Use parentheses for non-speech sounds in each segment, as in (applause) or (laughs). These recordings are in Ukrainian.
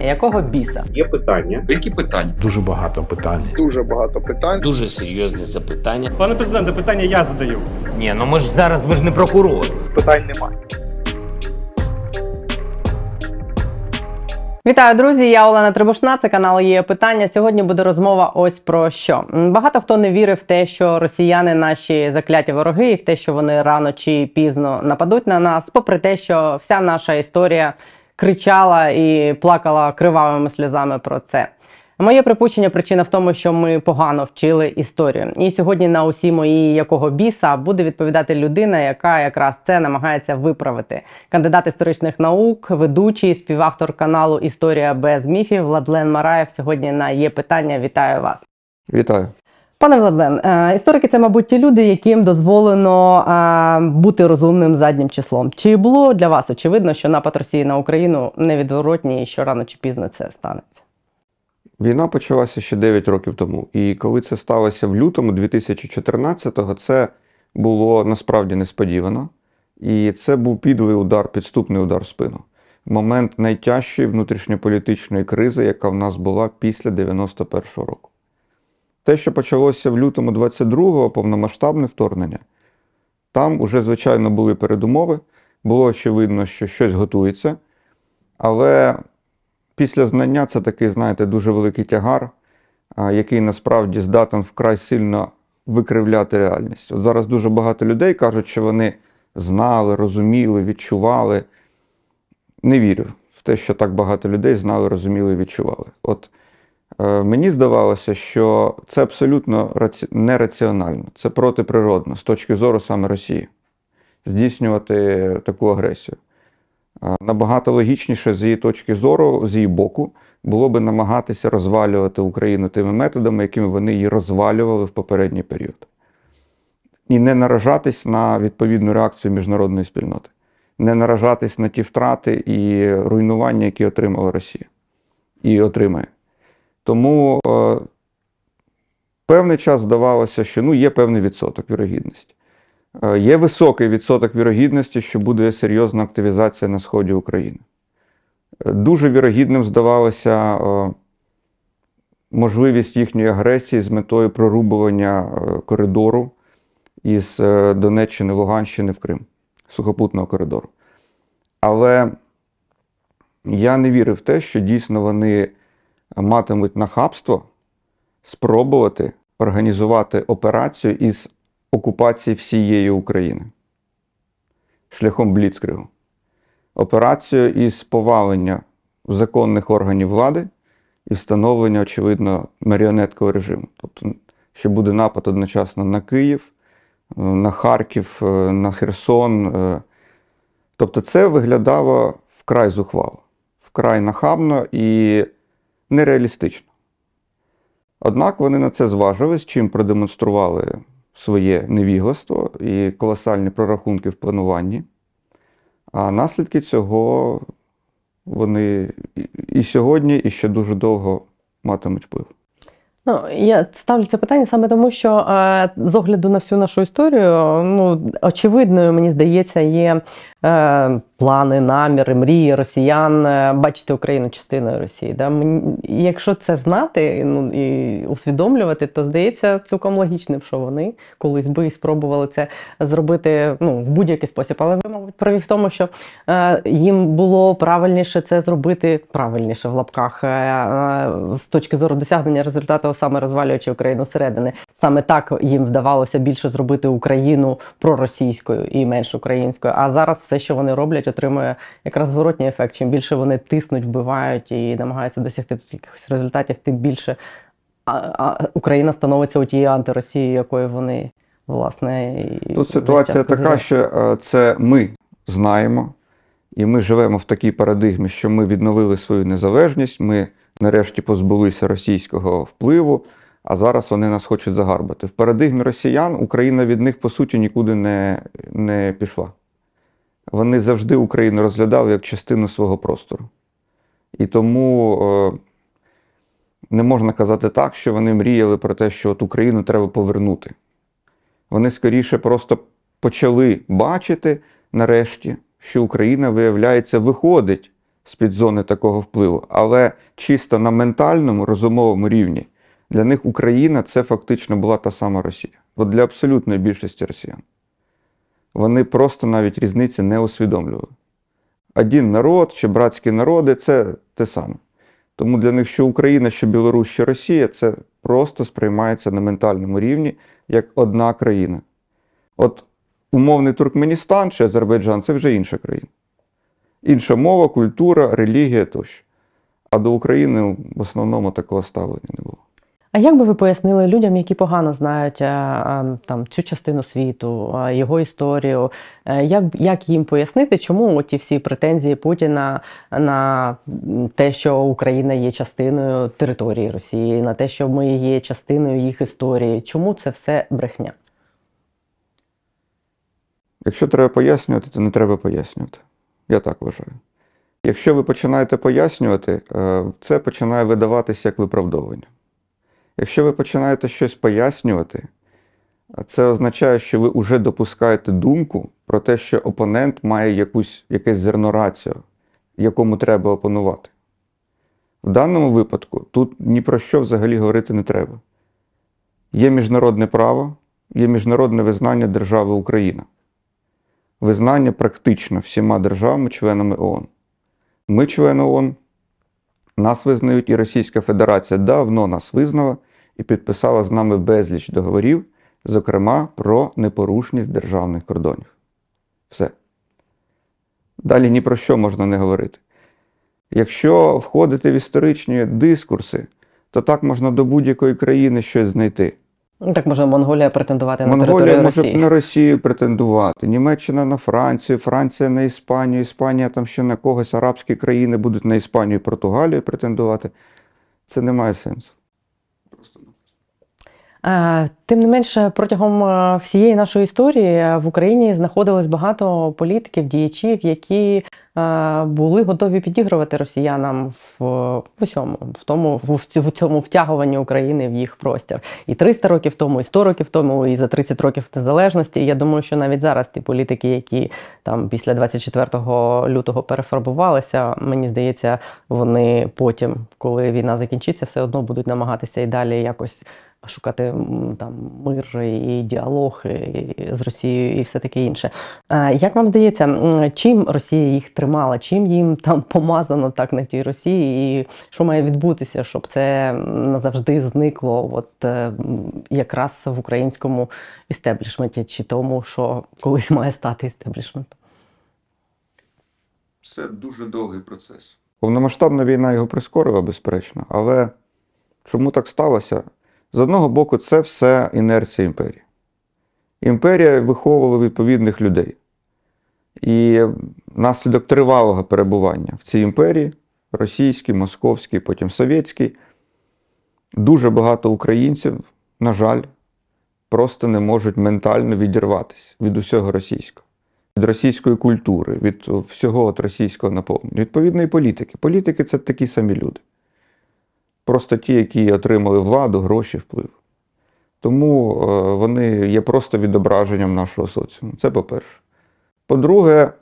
Якого біса? Є питання. Які питання? Дуже багато питань. Дуже багато питань. Дуже серйозне запитання. Пане президенте, питання я задаю. Ні, ну ми ж зараз ви ж не прокурор. Питань немає. Вітаю, друзі! Я Олена Трибушна. Це канал є питання. Сьогодні буде розмова ось про що. Багато хто не вірив в те, що росіяни наші закляті вороги, і в те, що вони рано чи пізно нападуть на нас, попри те, що вся наша історія кричала і плакала кривавими сльозами про це. Моє припущення причина в тому, що ми погано вчили історію. І сьогодні на усі мої якого біса буде відповідати людина, яка якраз це намагається виправити. Кандидат історичних наук, ведучий, співавтор каналу Історія без міфів Владлен Мараєв. Сьогодні на є питання. Вітаю вас. Вітаю. Пане Владлен, е, історики це, мабуть, ті люди, яким дозволено е, бути розумним заднім числом. Чи було для вас очевидно, що напад Росії на Україну невідворотній що рано чи пізно це станеться? Війна почалася ще 9 років тому. І коли це сталося в лютому 2014-го, це було насправді несподівано. І це був підлий удар, підступний удар в спину. Момент найтяжчої внутрішньополітичної кризи, яка в нас була після 91-го року. Те, що почалося в лютому 22-го, повномасштабне вторгнення, там уже, звичайно, були передумови. Було очевидно, що щось готується. Але після знання це такий, знаєте, дуже великий тягар, який насправді здатен вкрай сильно викривляти реальність. От зараз дуже багато людей кажуть, що вони знали, розуміли, відчували. Не вірю в те, що так багато людей знали, розуміли і відчували. От мені здавалося, що це абсолютно раці... нераціонально, це протиприродно з точки зору саме Росії здійснювати таку агресію. Набагато логічніше з її точки зору, з її боку, було би намагатися розвалювати Україну тими методами, якими вони її розвалювали в попередній період. І не наражатись на відповідну реакцію міжнародної спільноти, не наражатись на ті втрати і руйнування, які отримала Росія і отримає. Тому е, певний час здавалося, що ну, є певний відсоток вірогідності. Е, Є високий відсоток вірогідності, що буде серйозна активізація на сході України. Е, Дуже вірогідним здавалося е, можливість їхньої агресії з метою прорубування е, коридору із е, Донеччини, Луганщини в Крим, сухопутного коридору. Але я не вірив в те, що дійсно вони матимуть нахабство спробувати організувати операцію із окупації всієї України шляхом Бліцкригу. Операцію із повалення законних органів влади і встановлення, очевидно, маріонеткового режиму. Тобто, що буде напад одночасно на Київ, на Харків, е, на Херсон. е. Тобто, це виглядало вкрай зухвало, вкрай нахабно і нереалістично. Однак вони на це зважились, чим продемонстрували своє невігластво і колосальні прорахунки в плануванні. А наслідки цього вони і- сьогодні, і ще дуже довго матимуть вплив. Ну, я ставлю це питання саме тому, що е, з огляду на всю нашу історію, ну, очевидною, мені здається, є плани, наміри, мрії росіян е, бачити Україну частиною Росії. Да? Якщо це знати ну, і усвідомлювати, то здається цілком логічним, що вони колись би спробували це зробити ну, в будь-який спосіб. Але ви, мабуть, праві в тому, що е, їм було правильніше це зробити правильніше в лапках е, е, з точки зору досягнення результату, саме розвалюючи Україну зсередини. Саме так їм вдавалося більше зробити Україну проросійською і менш українською. А зараз все, що вони роблять, отримує якраз зворотній ефект. Чим більше вони тиснуть, вбивають і намагаються досягти тут якихось результатів, тим більше а, а, Україна становиться у тією антиросією, якою вони власне і Тут ситуація така, що е, це ми знаємо, і ми живемо в такій парадигмі, що ми відновили свою незалежність, ми нарешті позбулися російського впливу, а зараз вони нас хочуть загарбати. В парадигмі росіян Україна від них, по суті, нікуди не, не пішла. Вони завжди Україну розглядали як частину свого простору. І тому е, не можна казати так, що вони мріяли про те, що от Україну треба повернути. Вони скоріше просто почали бачити нарешті, що Україна, виявляється, виходить з-під зони такого впливу. Але чисто на ментальному, розумовому рівні для них Україна це фактично була та сама Росія. От для абсолютної більшості росіян. Вони просто навіть різниці не усвідомлювали. Один народ чи братські народи це те саме. Тому для них що Україна, що Білорусь, що Росія це просто сприймається на ментальному рівні як одна країна. От умовний Туркменістан чи Азербайджан це вже інша країна. Інша мова, культура, релігія тощо. А до України в основному такого ставлення не було. А як би ви пояснили людям, які погано знають е, е, там цю частину світу, е, його історію? Як, як їм пояснити, чому ті всі претензії Путіна на те, що Україна є частиною території Росії, на те, що ми є частиною їх історії? Чому це все брехня? Якщо треба пояснювати, то не треба пояснювати. Я так вважаю. Якщо ви починаєте пояснювати, це починає видаватися як виправдовування. Якщо ви починаєте щось пояснювати, це означає, що ви вже допускаєте думку про те, що опонент має якусь, якесь зерно раціо, якому треба опонувати. В даному випадку тут ні про що взагалі говорити не треба. Є міжнародне право, є міжнародне визнання держави Україна. Визнання практично всіма державами-членами ООН. Ми, члени ООН, нас визнають і Російська Федерація давно нас визнала і підписала з нами безліч договорів, зокрема про непорушність державних кордонів. Все. Далі ні про що можна не говорити. Якщо входити в історичні дискурси, то так можна до будь-якої країни щось знайти. Ну, Так може Монголія претендувати на Монголія територію може Росії? на Росію претендувати, Німеччина на Францію, Франція на Іспанію, Іспанія там ще на когось, арабські країни будуть на Іспанію і Португалію претендувати. Це не має сенсу. Е, Тим не менше, протягом е, всієї нашої історії е, в Україні знаходилось багато політиків, діячів, які були готові підігрувати росіянам в, усьому, в тому в, цьому втягуванні України в їх простір. І 300 років тому, і 100 років тому, і за 30 років незалежності. Я думаю, що навіть зараз ті політики, які там після 24 лютого перефарбувалися, мені здається, вони потім, коли війна закінчиться, все одно будуть намагатися і далі якось шукати там мир і діалог з Росією і все таке інше. Як вам здається, чим Росія їх тримала, чим їм там помазано так на тій Росії, і що має відбутися, щоб це назавжди зникло, от е, якраз в українському істеблішменті, чи тому, що колись має стати істеблішментом? Це дуже довгий процес. Повномасштабна війна його прискорила, безперечно, але чому так сталося? З одного боку, це все інерція імперії. Імперія виховувала відповідних людей. І внаслідок тривалого перебування в цій імперії, російській, московській, потім совєтській, дуже багато українців, на жаль, просто не можуть ментально відірватися від усього російського від російської культури, від всього от російського наповнення, відповідної політики. Політики це такі самі люди. Просто ті, які отримали владу, гроші, вплив. Тому е, вони є просто відображенням нашого соціуму. Це по-перше. По-друге,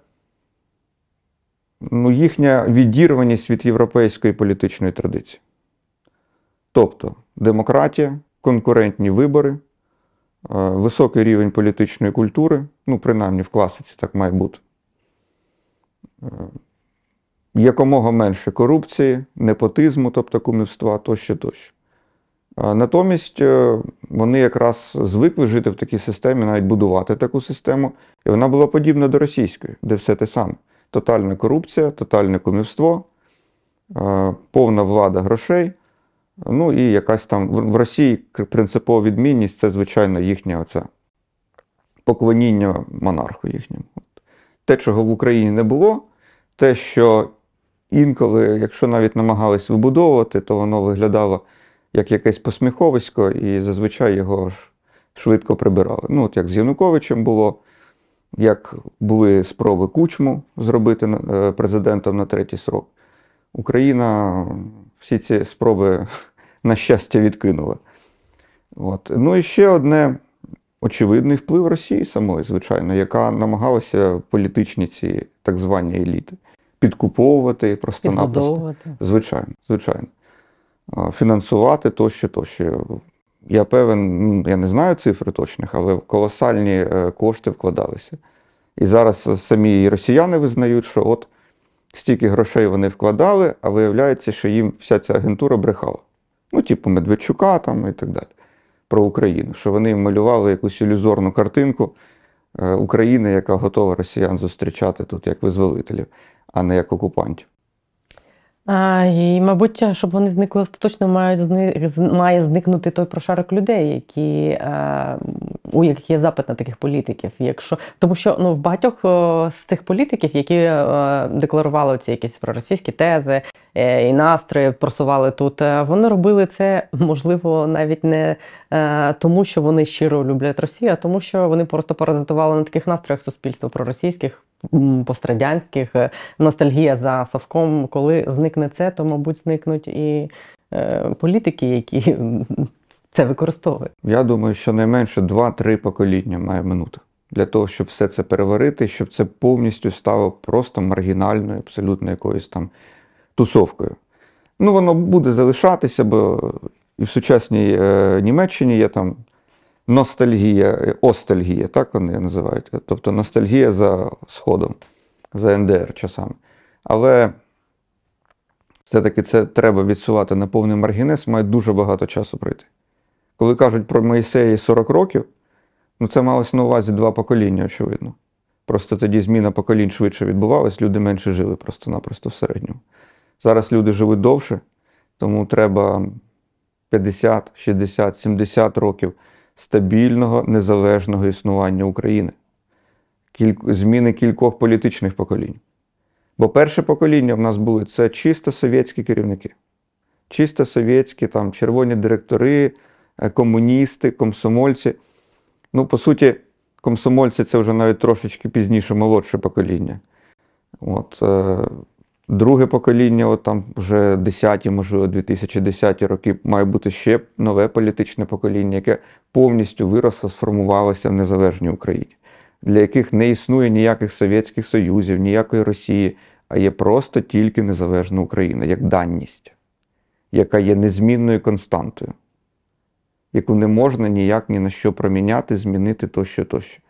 ну, їхня відірваність від європейської політичної традиції. Тобто демократія, конкурентні вибори, е, високий рівень політичної культури, ну, принаймні в класиці так має бути. Якомога менше корупції, непотизму, тобто кумівства тощо тощо. Натомість е, вони якраз звикли жити в такій системі, навіть будувати таку систему, і вона була подібна до російської, де все те саме: тотальна корупція, тотальне кумівство, е, повна влада грошей. Ну і якась там в Росії принципова відмінність це, звичайно, їхнє оце поклоніння монарху їхньому. Те, чого в Україні не було, те, що інколи, якщо навіть намагались вибудовувати, то воно виглядало як якесь посміховисько, і зазвичай його ж швидко прибирали. Ну, от як з Януковичем було, як були спроби Кучму зробити е, президентом на третій срок. Україна всі ці спроби, (laughs) на щастя, відкинула. От. Ну і ще одне очевидний вплив Росії самої, звичайно, яка намагалася політичні ці так звані еліти підкуповувати просто-напросто. Підбудовувати. Звичайно, звичайно. Фінансувати тощо, тощо. Я певен, ну, я не знаю цифри точних, але колосальні е, кошти вкладалися. І зараз самі росіяни визнають, що от стільки грошей вони вкладали, а виявляється, що їм вся ця агентура брехала. Ну, типу Медведчука там і так далі. Про Україну. Що вони малювали якусь ілюзорну картинку е, України, яка готова росіян зустрічати тут як визволителів, а не як окупантів. А, і, мабуть, щоб вони зникли остаточно, мають має зникнути той прошарок людей, які, е, у яких є запит на таких політиків. Якщо... Тому що ну, в багатьох з цих політиків, які е, декларували ці якісь проросійські тези е, і настрої, просували тут, е, вони робили це, можливо, навіть не е, тому, що вони щиро люблять Росію, а тому, що вони просто паразитували на таких настроях суспільства проросійських, пострадянських, е, ностальгія за Совком. Коли зникне це, то, мабуть, зникнуть і е, політики, які (laughs) це використовують. Я думаю, що найменше 2-3 покоління має минути для того, щоб все це переварити, щоб це повністю стало просто маргінальною, абсолютно якоюсь там тусовкою. Ну, воно буде залишатися, бо і в сучасній е, Німеччині є там ностальгія, остальгія, так вони називають. Тобто ностальгія за Сходом, за НДР часами. Але все-таки це треба відсувати на повний маргінез, має дуже багато часу пройти. Коли кажуть про Моїсея і 40 років, ну це малось на увазі два покоління, очевидно. Просто тоді зміна поколінь швидше відбувалась, люди менше жили просто-напросто в середньому. Зараз люди живуть довше, тому треба 50, 60, 70 років стабільного, незалежного існування України. Зміни кількох політичних поколінь. Бо перше покоління в нас були це чисто совєтські керівники. Чисто совєтські, там червоні директори, е, комуністи, комсомольці. Ну, по суті, комсомольці це вже навіть трошечки пізніше молодше покоління. От, е, друге покоління, от там вже 10-ті, можливо, 2010 роки, має бути ще нове політичне покоління, яке повністю виросло, сформувалося в незалежній Україні, для яких не існує ніяких Совєтських Союзів, ніякої Росії, а є просто тільки незалежна Україна, як данність, яка є незмінною константою яку не можна ніяк ні на що проміняти, змінити тощо, тощо.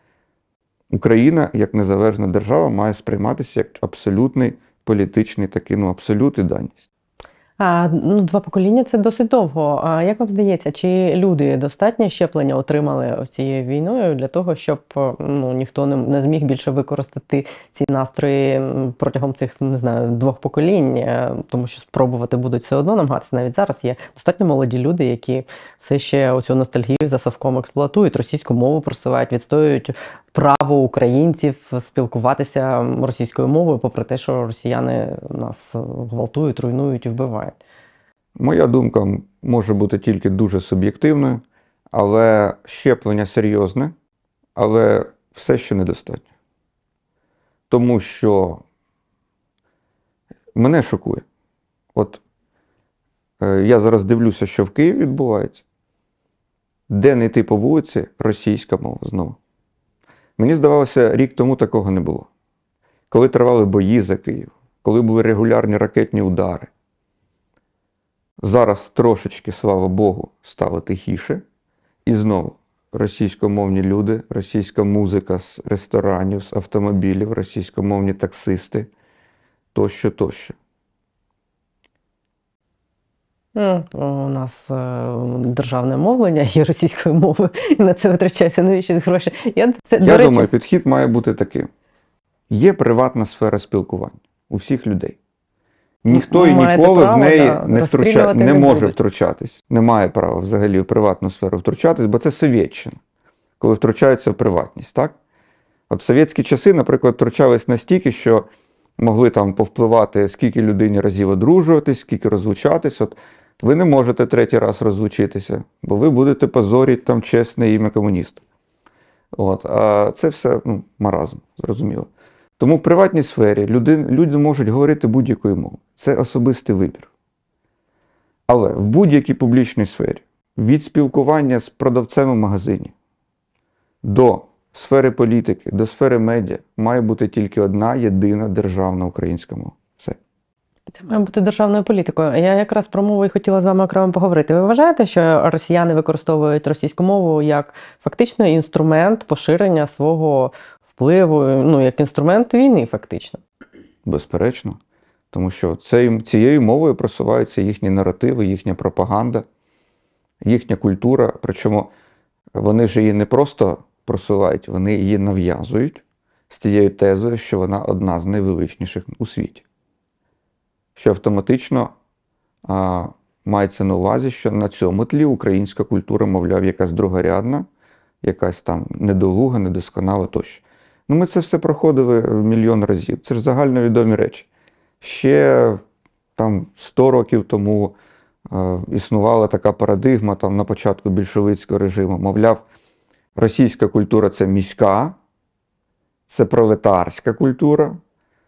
Україна, як незалежна держава, має сприйматися як абсолютний політичний такий, ну, абсолют і даність. Ну, два покоління це досить довго. А як вам здається, чи люди достатньо щеплення отримали цією війною для того, щоб ну, ніхто не, не зміг більше використати ці настрої протягом цих не знаю двох поколінь, Е, тому що спробувати будуть все одно намагатися. Навіть зараз є достатньо молоді люди, які все ще оцю ностальгію за совком експлуатують, російську мову просувають, відстоюють право українців спілкуватися російською мовою, попри те, що росіяни нас гвалтують, руйнують і вбивають. Моя думка може бути тільки дуже суб'єктивною, але щеплення серйозне, але все ще недостатньо. Тому що мене шокує. От е, я зараз дивлюся, що в Києві відбувається. Де не йти по вулиці, російська мова знову. Мені здавалося, рік тому такого не було. Коли тривали бої за Київ, коли були регулярні ракетні удари. Зараз трошечки, слава Богу, стало тихіше. І знову російськомовні люди, російська музика з ресторанів, з автомобілів, російськомовні таксисти тощо, тощо. Ну, у нас е, державне мовлення є російською мовою, і на це витрачаються навіщо гроші. Я це до речі, думаю, підхід має бути таким: є приватна сфера спілкування у всіх людей. Ніхто і ніколи в неї не, втруча... не не може будуть. втручатись. Не має права взагалі в приватну сферу втручатись, бо це совєтщина, коли втручаються в приватність. Так? От в совєтські часи, наприклад, втручались настільки, що могли там повпливати, скільки людині разів одружуватись, скільки розлучатись. От ви не можете третій раз розлучитися, бо ви будете позорити там чесне ім'я комуніста. От, а це все ну, маразм, зрозуміло. Тому в приватній сфері люди, люди можуть говорити будь-якою мовою. Це особистий вибір. Але в будь-якій публічній сфері, від спілкування з продавцем у магазині до сфери політики, до сфери медіа, має бути тільки одна єдина державна українська мова. Це має бути державною політикою. Я якраз про мову і хотіла з вами окремо поговорити. Ви вважаєте, що росіяни використовують російську мову як фактично інструмент поширення свого впливу, ну як інструмент війни, фактично? Безперечно. Тому що цей, цією мовою просуваються їхні наративи, їхня пропаганда, їхня культура. Причому вони ж її не просто просувають, вони її нав'язують з тією тезою, що вона одна з найвеличніших у світі. Що автоматично а, мається на увазі, що на цьому тлі українська культура, мовляв, якась другорядна, якась там недолуга, недосконала тощо. Ну, ми це все проходили мільйон разів. Це ж загальновідомі речі. Ще там 100 років тому е, існувала така парадигма там, на початку більшовицького режиму. Мовляв, російська культура це міська, це пролетарська культура,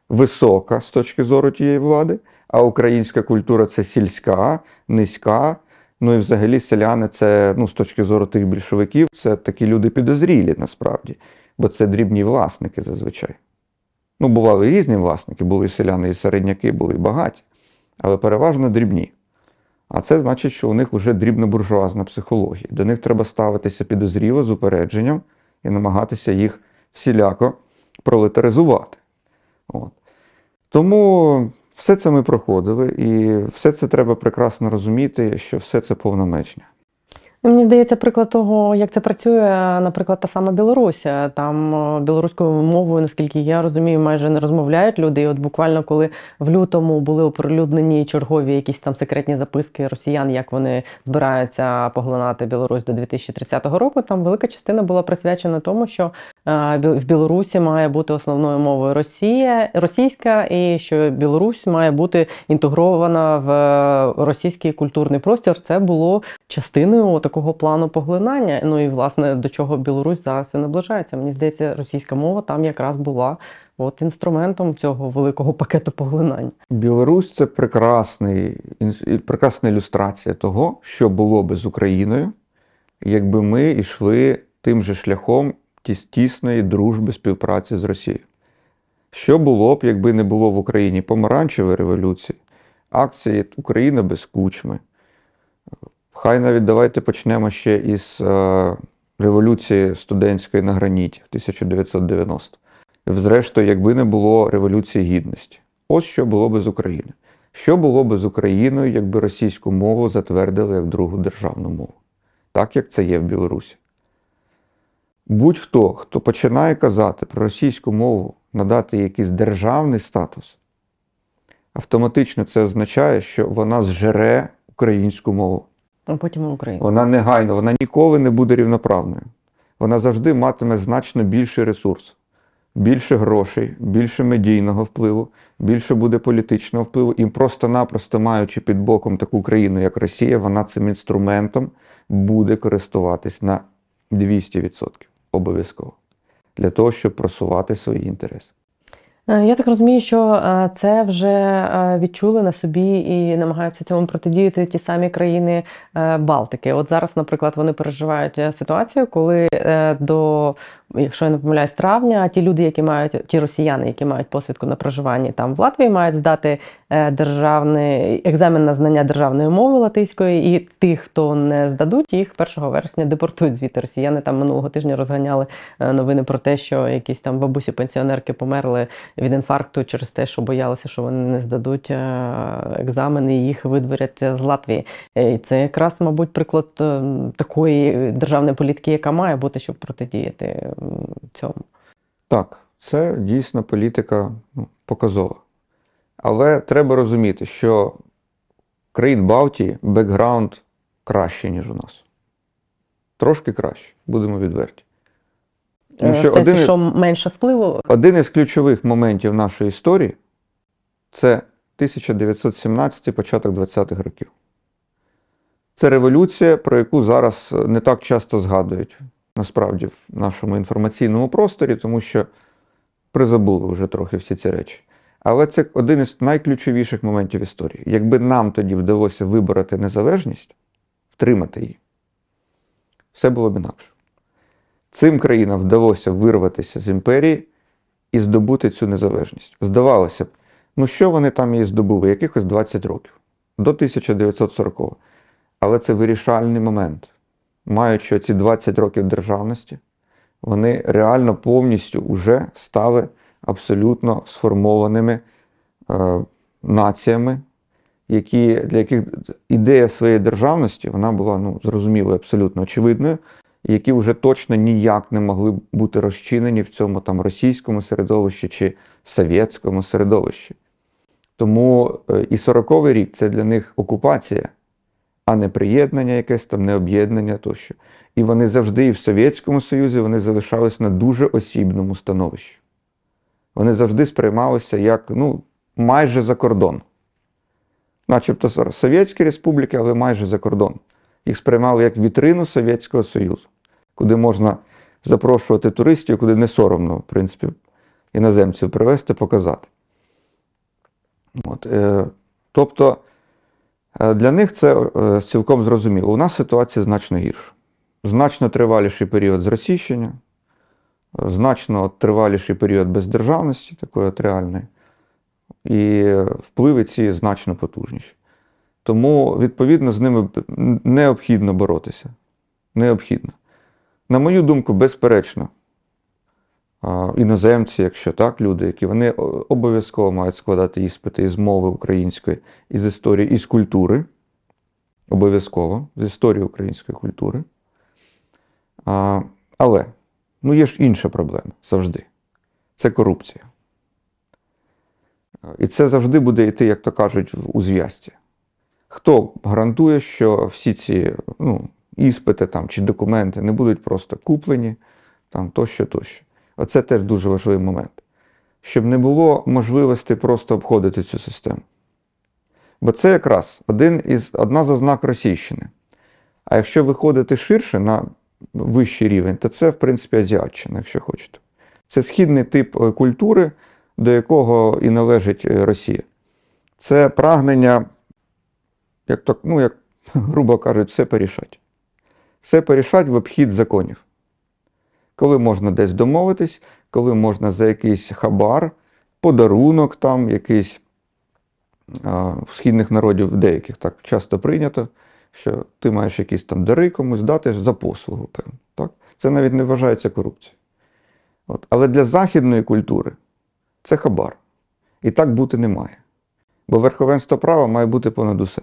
висока з точки зору тієї влади, а українська культура це сільська, низька. Ну і взагалі селяни це, ну, з точки зору тих більшовиків, це такі люди підозрілі насправді, бо це дрібні власники зазвичай. Ну, бували різні власники, були і селяни, і середняки, були багаті, але переважно дрібні. А це значить, що у них вже дрібно-буржуазна психологія. До них треба ставитися підозріло з упередженням і намагатися їх всіляко пролетаризувати. От. Тому все це ми проходили, і все це треба прекрасно розуміти, що все це повна мечня. Ну, Мені здається, приклад того, як це працює, наприклад, та сама Білорусь. Там е, білоруською мовою, наскільки я розумію, майже не розмовляють люди. І от буквально коли в лютому були оприлюднені чергові якісь там секретні записки росіян, як вони збираються поглинати Білорусь до 2030 року, там велика частина була присвячена тому, що е, в Білорусі має бути основною мовою Росія, російська, і що Білорусь має бути інтегрована в е, російський культурний простір. Це було частиною такого плану поглинання. Ну і власне до чого Білорусь зараз і наближається. Мені здається, російська мова там якраз була от інструментом цього великого пакету поглинань. Білорусь це прекрасний, прекрасна ілюстрація того, що було би з Україною, якби ми йшли тим же шляхом тісної дружби співпраці з Росією. Що було б, якби не було в Україні помаранчевої революції, акції Україна без кучми. Хай навіть давайте почнемо ще із е, революції студентської на граніті в 1990. Зрештою, якби не було Революції Гідності. Ось що було би з України. Що було би з Україною, якби російську мову затвердили як другу державну мову, так як це є в Білорусі. Будь-хто, хто починає казати про російську мову, надати якийсь державний статус, автоматично це означає, що вона зжере українську мову. А потім і Україна. Вона негайно, вона ніколи не буде рівноправною. Вона завжди матиме значно більший ресурс, більше грошей, більше медійного впливу, більше буде політичного впливу. І просто-напросто маючи під боком таку країну, як Росія, вона цим інструментом буде користуватись на 200% обов'язково для того, щоб просувати свої інтереси. Е, Я так розумію, що е, це вже е, відчули на собі і намагаються цьому протидіяти ті самі країни Балтики. От зараз, наприклад, вони переживають ситуацію, коли до, якщо я не помиляюсь, травня, ті люди, які мають ті росіяни, які мають посвідку на проживанні там в Латвії, мають здати е, державний екзамен на знання державної мови латиської, і тих, хто не здадуть, їх 1 вересня депортують звідти. Росіяни там минулого тижня розганяли е, новини про те, що якісь там бабусі пенсіонерки померли від інфаркту через те, що боялися, що вони не здадуть е, екзамени, і їх видворять з Латвії. І це якраз, мабуть, приклад такої державної політики, яка має бути, щоб протидіяти цьому. Так, це дійсно політика ну, показова. Але треба розуміти, що країн Балтії бекграунд кращий, ніж у нас. Трошки краще, будемо відверті. Тому Е, що один, що менше впливу. один із ключових моментів нашої історії це 1917 початок 20-х років. Це революція, про яку зараз не так часто згадують насправді в нашому інформаційному просторі, тому що призабули вже трохи всі ці речі. Але це один із найключовіших моментів історії. Якби нам тоді вдалося вибороти незалежність, втримати її, все було б інакше. Цим країнам вдалося вирватися з імперії і здобути цю незалежність. Здавалося б, Ну, що вони там її здобули? Якихось 20 років до 1940-го. Але це вирішальний момент. Маючи ці 20 років державності, вони реально повністю вже стали абсолютно сформованими е, націями, які, для яких ідея своєї державності вона була ну, зрозумілою, абсолютно очевидною, які вже точно ніяк не могли бути розчинені в цьому там російському середовищі чи совєтському середовищі. Тому е, і 40-й рік це для них окупація, а не приєднання, якесь там не об'єднання тощо. І вони завжди і в Совєтському Союзі вони залишались на дуже осібному становищі. Вони завжди сприймалися як ну, майже за кордон. Начебто Совєтські республіки, але майже за кордон. Їх сприймали як вітрину Совєтського Союзу, куди можна запрошувати туристів, куди не соромно, в принципі, іноземців привезти, показати. От, е, тобто для них це е, цілком зрозуміло. У нас ситуація значно гірша. Значно триваліший період зросійщення, е, значно триваліший період бездержавності, такої от реальної, і е, впливи ці значно потужніші. Тому, відповідно, з ними необхідно боротися. Необхідно. На мою думку, безперечно, іноземці, якщо так, люди, які вони обов'язково мають складати іспити із мови української, із історії, із культури. Обов'язково, з історії української культури. А, але ну, є ж інша проблема завжди. Це корупція. І це завжди буде йти, як то кажуть, у зв'язці. Хто гарантує, що всі ці ну, іспити там, чи документи не будуть просто куплені, там, тощо, тощо. Оце теж дуже важливий момент. Щоб не було можливості просто обходити цю систему. Бо це якраз один із, одна з ознак Російщини. А якщо виходити ширше на вищий рівень, то це, в принципі, азіатчина, якщо хочете. Це східний тип е, культури, до якого і належить е, Росія. Це прагнення, як то, ну, як (laughs) грубо кажуть, все порішати. Все порішати в обхід законів. Коли можна десь домовитись, коли можна за якийсь хабар, подарунок там, якийсь в східних народів деяких так часто прийнято, що ти маєш якісь там дари комусь дати за послугу, певно. Так? Це навіть не вважається корупцією. От. Але для західної культури це хабар. І так бути не має. Бо верховенство права має бути понад усе.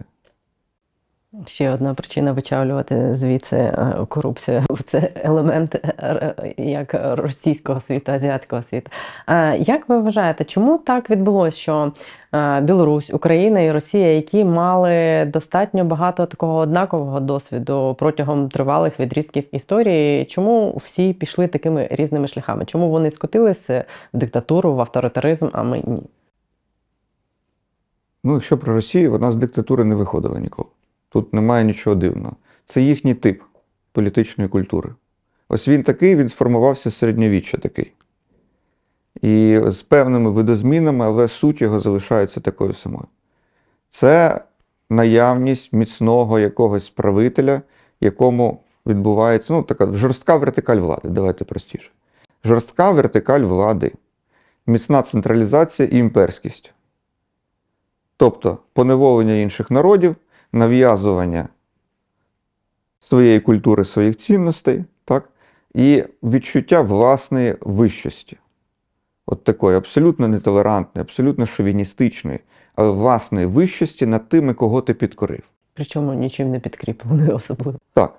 Ще одна причина вичавлювати звідси е, корупцію. (laughs) Це елемент е, як російського світу, азіатського світу. Е, Як ви вважаєте, чому так відбулося, що е, Білорусь, Україна і Росія, які мали достатньо багато такого однакового досвіду протягом тривалих відрізків історії, чому всі пішли такими різними шляхами? Чому вони скотилися в диктатуру, в авторитаризм, а ми ні? Ну, якщо про Росію, вона з диктатури не виходила ніколи. Тут немає нічого дивного. Це їхній тип політичної культури. Ось він такий, він сформувався з середньовіччя такий. І з певними видозмінами, але суть його залишається такою самою. Це наявність міцного якогось правителя, якому відбувається ну, така жорстка вертикаль влади, давайте простіше. Жорстка вертикаль влади, міцна централізація і імперськість. Тобто поневолення інших народів, нав'язування своєї культури, своїх цінностей, так? і відчуття власної вищості. От такої абсолютно нетолерантної, абсолютно шовіністичної, але власної вищості над тими, кого ти підкорив. Причому нічим не підкріпленою особливо. Так.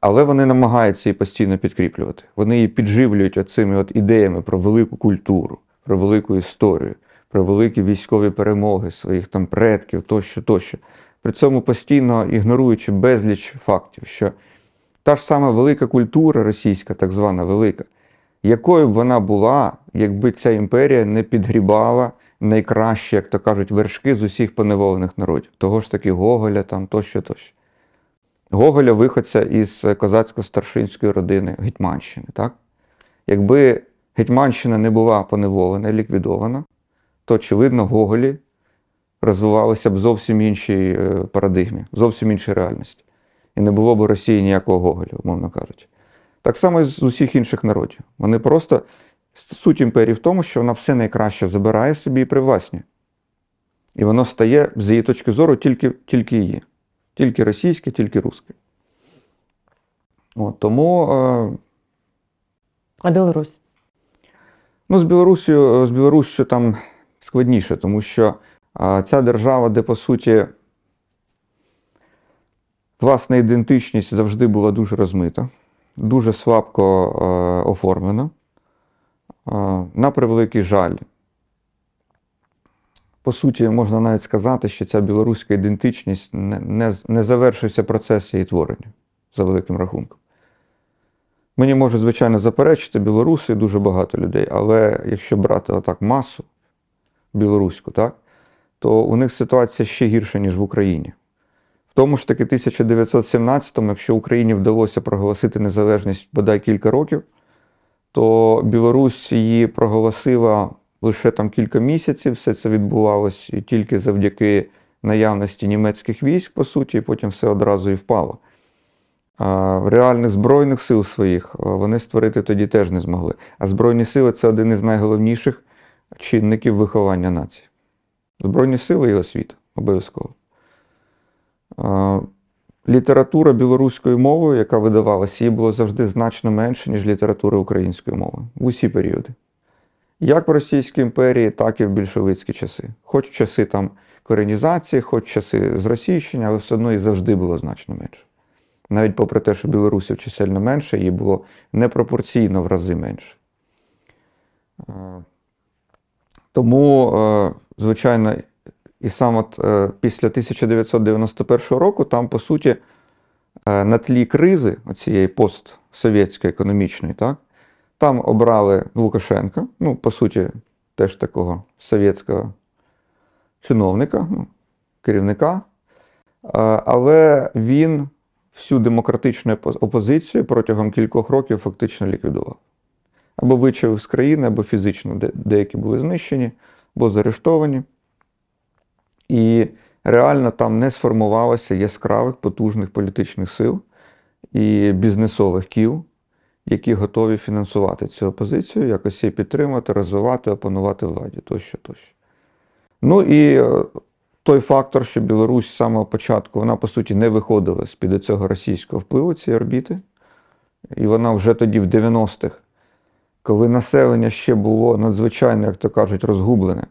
Але вони намагаються її постійно підкріплювати. Вони її підживлюють оцими от ідеями про велику культуру, про велику історію, про великі військові перемоги своїх там предків, тощо, тощо. При цьому постійно ігноруючи безліч фактів, що та ж сама велика культура російська, так звана велика, якою б вона була, якби ця імперія не підгрібала найкращі, як то кажуть, вершки з усіх поневолених народів, того ж таки Гоголя, там тощо, тощо. Гоголя виходця із козацько-старшинської родини Гетьманщини. Так? Якби Гетьманщина не була поневолена, ліквідована, то, очевидно, Гоголі розвивалися б зовсім іншій е, парадигмі, зовсім іншій реальності. І не було б у Росії ніякого Гоголя, умовно кажучи. Так само і з усіх інших народів. Вони просто суть імперії в тому, що вона все найкраще забирає собі і привласнює. І воно стає, з її точки зору, тільки, тільки її. Тільки російське, тільки русське. От, тому е, А Білорусь? Ну, з Білорусію, з Білоруссю там складніше, тому що ця держава, де по суті власна ідентичність завжди була дуже розмита, дуже слабко е, оформлена. Е, на превеликий жаль. По суті, можна навіть сказати, що ця білоруська ідентичність не, не, не завершився процес її творення за великим рахунком. Мені можуть, звичайно, заперечити білоруси дуже багато людей, але якщо брати отак масу білоруську, так, то у них ситуація ще гірша, ніж в Україні. В тому ж таки 1917-му, якщо Україні вдалося проголосити незалежність бодай кілька років, то Білорусь її проголосила лише там кілька місяців. Все це відбувалось і тільки завдяки наявності німецьких військ, по суті, і потім все одразу і впало. Реальних збройних сил своїх вони створити тоді теж не змогли. А Збройні сили це один із найголовніших чинників виховання нації. Збройні сили і освіта обов'язково. Література білоруською мовою, яка видавалася, її було завжди значно менше, ніж література українською мовою в усі періоди. Як в Російській імперії, так і в більшовицькі часи. Хоч часи там коренізації, хоч часи зросійщення, але все одно і завжди було значно менше. Навіть попри те, що білорусів чисельно менше, її було непропорційно в рази менше. Тому, е, звичайно, і сам от е, після 1991 року, там, по суті, е, на тлі кризи оцієї постсовєтської економічної, так, там обрали Лукашенка, ну, по суті, теж такого совєтського чиновника, ну, керівника. Е, Але він всю демократичну опо- опозицію протягом кількох років фактично ліквідував. Або вичавив з країни, або фізично де- деякі були знищені, або заарештовані. І реально там не сформувалося яскравих потужних політичних сил і бізнесових кіл, які готові фінансувати цю опозицію, якось її підтримати, розвивати, опанувати владі тощо, тощо. Ну і е, той фактор, що Білорусь з самого початку, вона, по суті, не виходила з-під цього російського впливу цієї орбіти. І вона вже тоді, в 90-х, коли населення ще було надзвичайно, як то кажуть, розгублене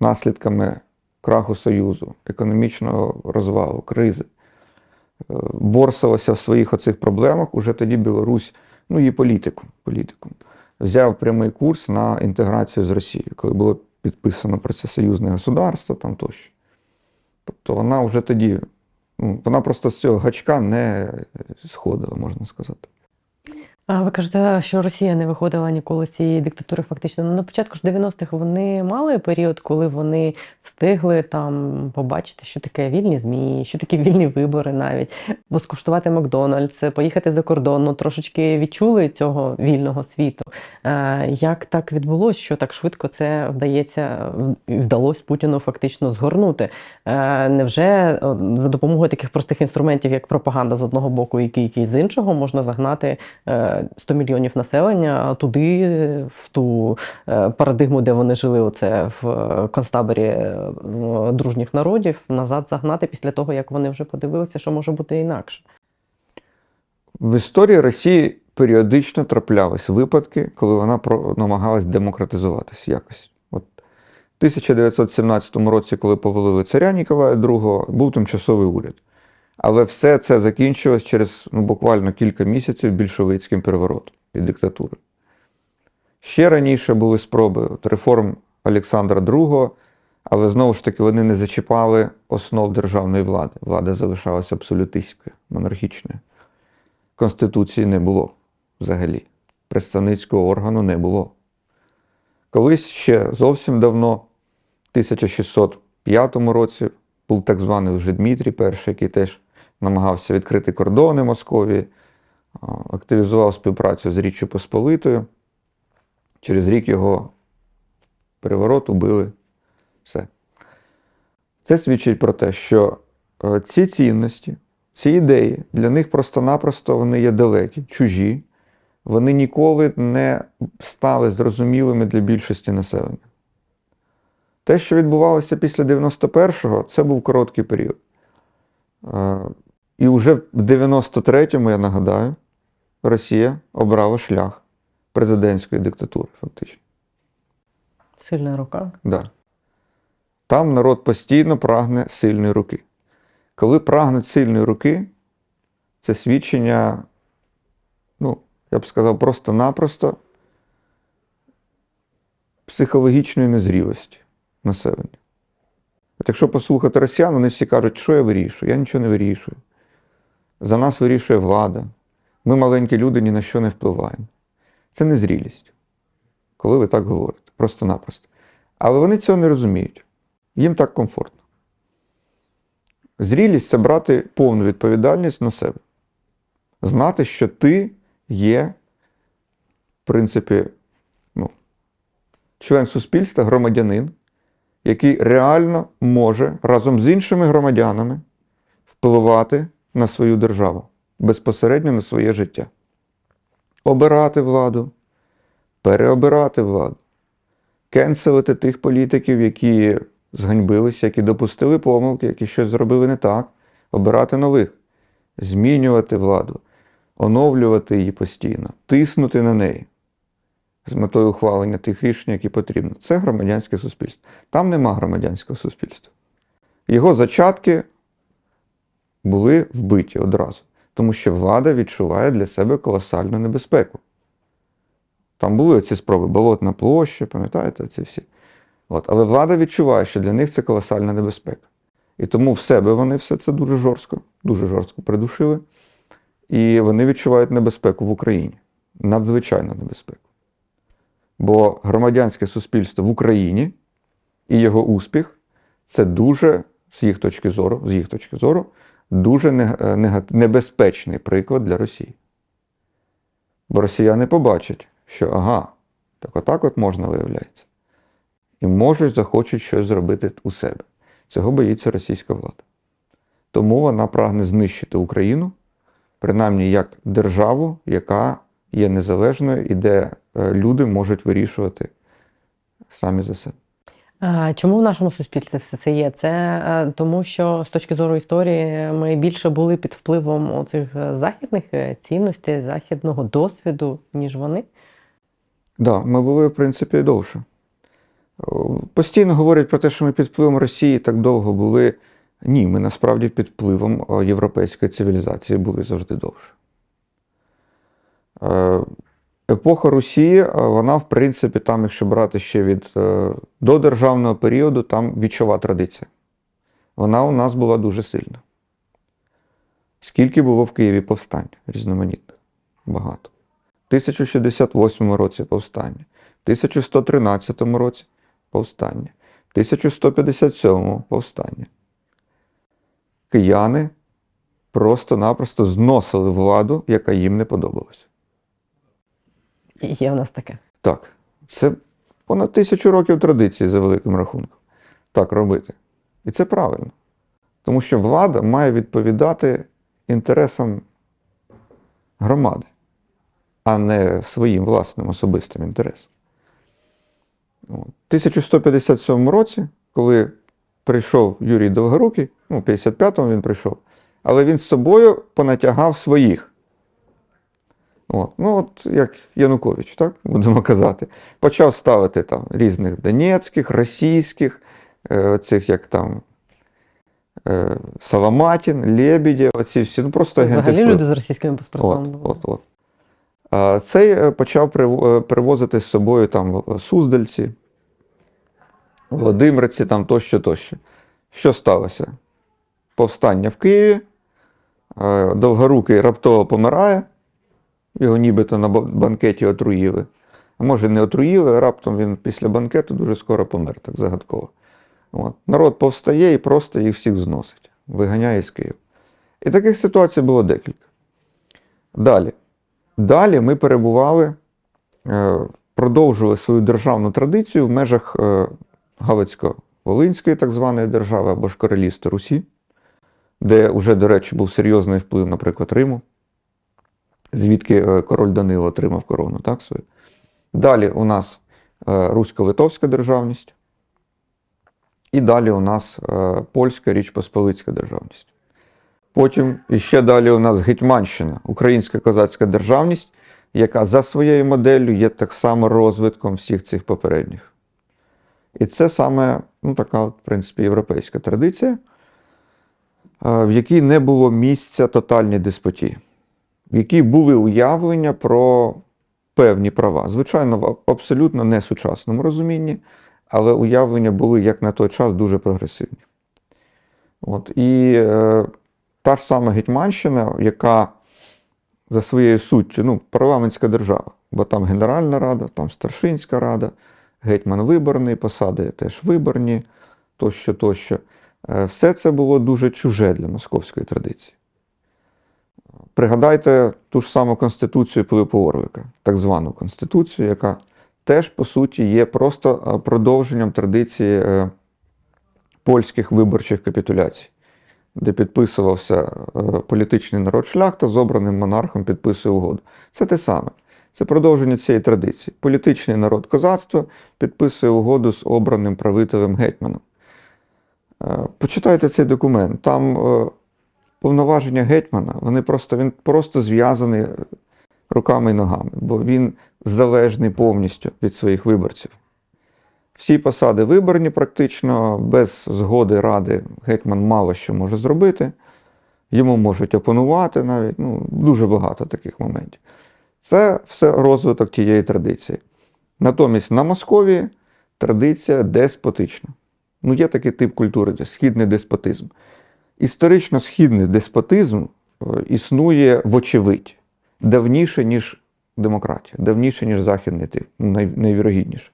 наслідками краху Союзу, економічного розвалу, кризи, е, борсилася в своїх оцих проблемах, уже тоді Білорусь, ну її політикум, політикум, взяв прямий курс на інтеграцію з Росією, коли було підписано про це союзне государство там тощо. Тобто вона вже тоді, ну, вона просто з цього гачка не сходила, можна сказати. А ви кажете, що Росія не виходила ніколи з цієї диктатури. Фактично, ну на початку ж 90-х вони мали період, коли вони встигли там побачити, що таке вільні змі, що таке вільні вибори, навіть бо скуштувати Макдональдс, поїхати за кордон, ну, трошечки відчули цього вільного світу. Як так відбулося, що так швидко це вдається вдалося Путіну фактично згорнути? Невже за допомогою таких простих інструментів, як пропаганда з одного боку і з іншого, можна загнати е, 100 мільйонів населення туди, в ту е, парадигму, де вони жили, оце в е, концтаборі е, дружніх народів, назад загнати після того, як вони вже подивилися, що може бути інакше? В історії Росії періодично траплялись випадки, коли вона намагалась демократизуватись якось. От в 1917 році, коли повалили царя Ніколая II, був тимчасовий уряд. Але все це закінчилось через ну, буквально кілька місяців більшовицьким переворотом і диктатурою. Ще раніше були спроби от, реформ Олександра II, але знову ж таки вони не зачіпали основ державної влади. Влада залишалася абсолютистською, монархічною. Конституції не було взагалі. Представницького органу не було. Колись ще зовсім давно, в 1605 році, був так званий вже Дмитрій І, який теж намагався відкрити кордони Московії, активізував співпрацю з Річчю Посполитою. Через рік його переворот убили. Все. Це свідчить про те, що е, ці цінності, ці ідеї для них просто-напросто вони є далекі, чужі. Вони ніколи не стали зрозумілими для більшості населення. Те, що відбувалося після 91-го, це був короткий період. І вже в 93-му, я нагадаю, Росія обрала шлях президентської диктатури, фактично. Сильна рука. Да. Там народ постійно прагне сильної руки. Коли прагнуть сильної руки, це свідчення, ну, я б сказав, просто-напросто психологічної незрілості населення. От якщо послухати росіян, вони всі кажуть, що я вирішую? Я нічого не вирішую. За нас вирішує влада. Ми, маленькі люди, ні на що не впливаємо. Це незрілість, коли ви так говорите, просто-напросто. Але вони цього не розуміють. Їм так комфортно. Зрілість це брати повну відповідальність на себе. Знати, що ти є, в принципі, ну, член суспільства, громадянин, який реально може разом з іншими громадянами впливати на свою державу, безпосередньо на своє життя. Обирати владу, переобирати владу кенселити тих політиків, які зганьбилися, які допустили помилки, які щось зробили не так, обирати нових, змінювати владу, оновлювати її постійно, тиснути на неї з метою ухвалення тих рішень, які потрібно. Це громадянське суспільство. Там нема громадянського суспільства. Його зачатки були вбиті одразу, тому що влада відчуває для себе колосальну небезпеку. Там були ці спроби, болотна площа, пам'ятаєте, ці всі. От. Але влада відчуває, що для них це колосальна небезпека. І тому в себе вони все це дуже жорстко, дуже жорстко придушили. І вони відчувають небезпеку в Україні. Надзвичайну небезпеку. Бо громадянське суспільство в Україні і його успіх це дуже, з їх точки зору, з їх точки зору, дуже е, небезпечний приклад для Росії. Бо росіяни побачать, що ага, так отак от можна виявляється. І можуть, захочуть щось зробити у себе. Цього боїться російська влада. Тому вона прагне знищити Україну, принаймні як державу, яка є незалежною і де е, люди можуть вирішувати самі за себе. Чому в нашому суспільстві все це є? Це е, тому, що з точки зору історії ми більше були під впливом цих західних е, цінностей, західного досвіду, ніж вони. Так, да, ми були, в принципі, довше. Постійно говорять про те, що ми під впливом Росії так довго були. Ні, ми насправді під впливом європейської цивілізації були завжди довше. Епоха Росії, е, вона, в принципі, там, якщо брати ще від е, додержавного періоду, там вічова традиція. Вона у нас була дуже сильна. Скільки було в Києві повстань різноманітних? Багато. В 1068 році повстання, в 1113 році повстання, в 1157 повстання. Кияни просто-напросто зносили владу, яка їм не подобалась. (laughs) Є в нас таке. Так, це понад тисячу років традиції за великим рахунком. Так робити. І це правильно. Тому що влада має відповідати інтересам громади, а не своїм власним особистим інтересам. В 1157 році, коли прийшов Юрій Довгорукий, ну, в 55-му він прийшов, але він з собою понатягав своїх. От. Ну, от як Янукович, так будемо казати. Почав ставити там різних донецьких, російських, е, оцих як там е, Соломатін, Лебедєв, оці всі, ну просто агенти Взагалі впливу. люди з російськими паспортами. От, от, от. А цей е, почав е, привозити з собою там суздальці, Володимирці, там тощо, тощо. Що сталося? Повстання в Києві, е, Довгорукий раптово помирає, його нібито на банкеті отруїли. А може, не отруїли, а раптом він після банкету дуже скоро помер, так загадково. От. Народ повстає і просто їх всіх зносить, виганяє з Києва. І таких ситуацій було декілька. Далі. Далі ми перебували, е, продовжували свою державну традицію в межах е, Галицько-Волинської так званої держави або ж Королівства Русі, де вже, до речі, був серйозний вплив, наприклад, Риму, звідки е, король Данило отримав корону, так свою. Далі у нас е, Русько-Литовська державність, І далі у нас е, польська Річ Посполицька державність. Потім іще далі у нас Гетьманщина, українська козацька державність, яка за своєю моделлю є так само розвитком всіх цих попередніх. І це саме ну, така, в принципі, європейська традиція, в якій не було місця тотальній деспотії, в якій були уявлення про певні права. Звичайно, в абсолютно не сучасному розумінні, але уявлення були як на той час дуже прогресивні. От, і е, та ж сама Гетьманщина, яка за своєю суттю, ну, парламентська держава, бо там Генеральна Рада, там Старшинська Рада, гетьман виборний, посади теж виборні, тощо, тощо. Е, Все це було дуже чуже для московської традиції. Пригадайте ту ж саму Конституцію Пилипа Орлика, так звану Конституцію, яка теж, по суті, є просто е, продовженням традиції е, польських виборчих капітуляцій, де підписувався е, політичний народ шляхта з обраним монархом підписує угоду. Це те саме. Це продовження цієї традиції. Політичний народ козацтва підписує угоду з обраним правителем гетьманом. Почитайте цей документ. Там повноваження гетьмана, вони просто, він просто зв'язаний руками і ногами, бо він залежний повністю від своїх виборців. Всі посади виборні, практично, без згоди ради гетьман мало що може зробити. Йому можуть опонувати навіть, ну, дуже багато таких моментів. Це все розвиток тієї традиції. Натомість на Московії традиція деспотична. Ну, є такий тип культури, східний деспотизм. Історично східний деспотизм е, існує вочевидь давніше, ніж демократія, давніше, ніж західний тип, ну, найвірогідніше.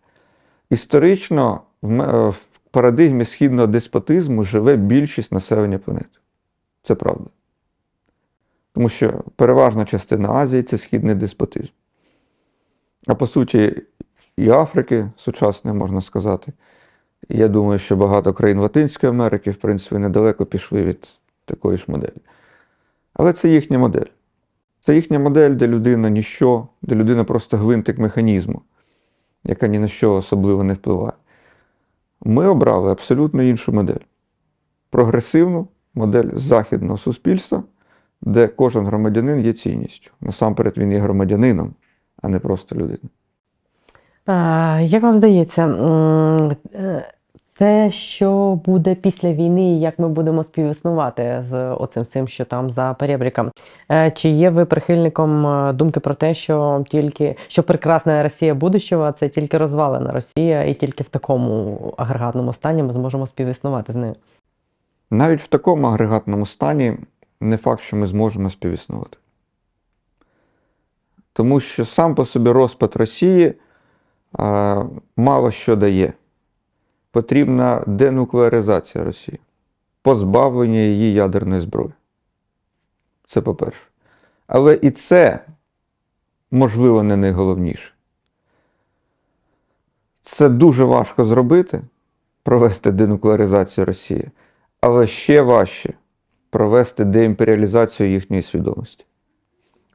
Історично е, в парадигмі східного деспотизму живе більшість населення планети. Це правда. Тому що переважна частина Азії це східний деспотизм. А по суті, і Африки сучасної, можна сказати. Я думаю, що багато країн Латинської Америки, в принципі, недалеко пішли від такої ж моделі. Але це їхня модель. Це їхня модель, де людина ніщо, де людина просто гвинтик механізму, яка ні на що особливо не впливає. Ми обрали абсолютно іншу модель. Прогресивну модель західного суспільства, де кожен громадянин є цінністю. Насамперед він є громадянином, а не просто людиною. Як вам здається, е, те, що буде після війни, як ми будемо співіснувати з оцим всім, що там за перебріком, е, чи є ви прихильником е, думки про те, що тільки що прекрасна Росія будущого, це тільки розвалена Росія, і тільки в такому агрегатному стані ми зможемо співіснувати з нею? Навіть в такому агрегатному стані не факт, що ми зможемо співіснувати. Тому що сам по собі розпад Росії мало що дає. Потрібна денуклеаризація Росії, позбавлення її ядерної зброї. Це по-перше. Але і це, можливо, не найголовніше. Це дуже важко зробити, провести денуклеаризацію Росії, але ще важче провести деімперіалізацію їхньої свідомості.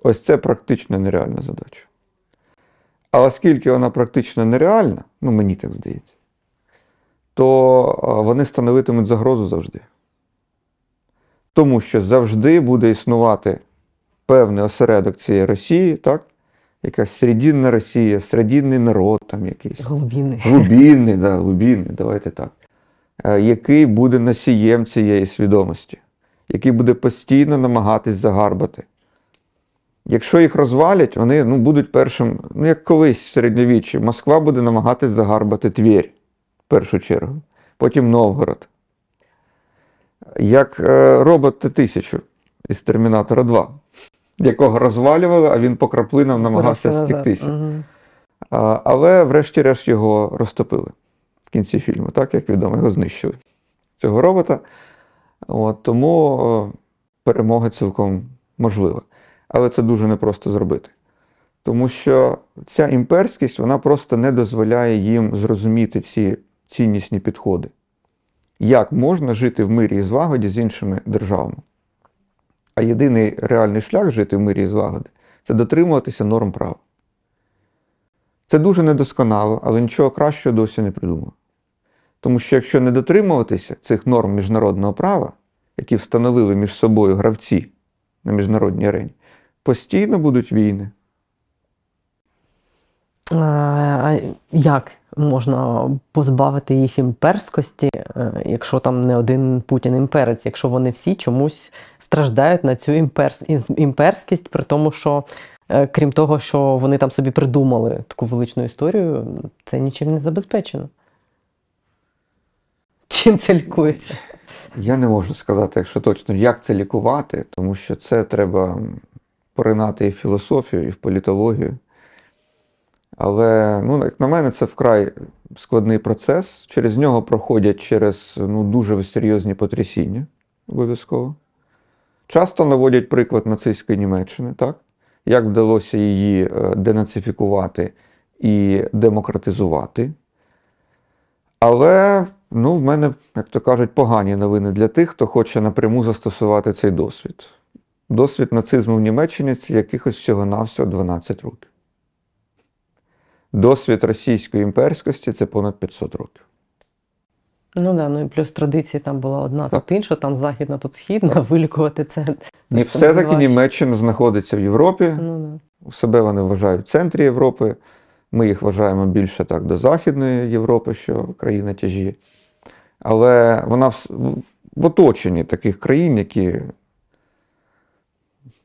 Ось це практично нереальна задача. А оскільки вона практично нереальна, ну мені так здається, то вони становитимуть загрозу завжди. Тому що завжди буде існувати певний осередок цієї Росії, так? якась серединна Росія, серединний народ там якийсь. Глубінний. Глубінний, да, глубінний, давайте так. Е, Який буде носієм цієї свідомості, який буде постійно намагатись загарбати. Якщо їх розвалять, вони ну, будуть першим, ну як колись в середньовіччі, Москва буде намагатись загарбати Тверь в першу чергу, потім Новгород. Як е, робот Т-1000 із Термінатора 2, якого розвалювали, а він по краплинам намагався стіктися. Мгм. А, але врешті-решт його розтопили в кінці фільму, так як відомо, його знищили. Цього робота. От, тому е, перемога цілком можлива. Але це дуже непросто зробити. Тому що ця імперськість вона просто не дозволяє їм зрозуміти ці ціннісні підходи. Як можна жити в мирі і злагоді з іншими державами? А єдиний реальний шлях жити в мирі і злагоді це дотримуватися норм права. Це дуже недосконало, але нічого кращого досі не придумав. Тому що якщо не дотримуватися цих норм міжнародного права, які встановили між собою гравці на міжнародній арені, постійно будуть війни. А як можна позбавити їх імперськості, е, якщо там не один Путін імперець, якщо вони всі чомусь страждають на цю імперс... імперськість, при тому, що е, крім того, що вони там собі придумали таку величну історію, це нічим не забезпечено. Чим це лікується? Я не можу сказати, якщо точно, як це лікувати, тому що це треба поринати і в філософію, і в політологію. Але, ну, як на мене, це вкрай складний процес. Через нього проходять через ну, дуже серйозні потрясіння обов'язково. Часто наводять приклад нацистської Німеччини, так? як вдалося її е, денацифікувати і демократизувати. Але ну, в мене, як то кажуть, погані новини для тих, хто хоче напряму застосувати цей досвід. Досвід нацизму в Німеччині це якихось всього-навсього 12 років. Досвід російської імперськості це понад 500 років. Ну да, ну і плюс традиції там була одна, Так. тут інша, там західна, тут східна, вилікувати це. І все-таки. Німеччина знаходиться в Європі. Ну, да. Себе вони вважають в центрі Європи. Ми їх вважаємо більше так до Західної Європи, що країна тяжі. Але вона в, в- в оточенні таких країн, які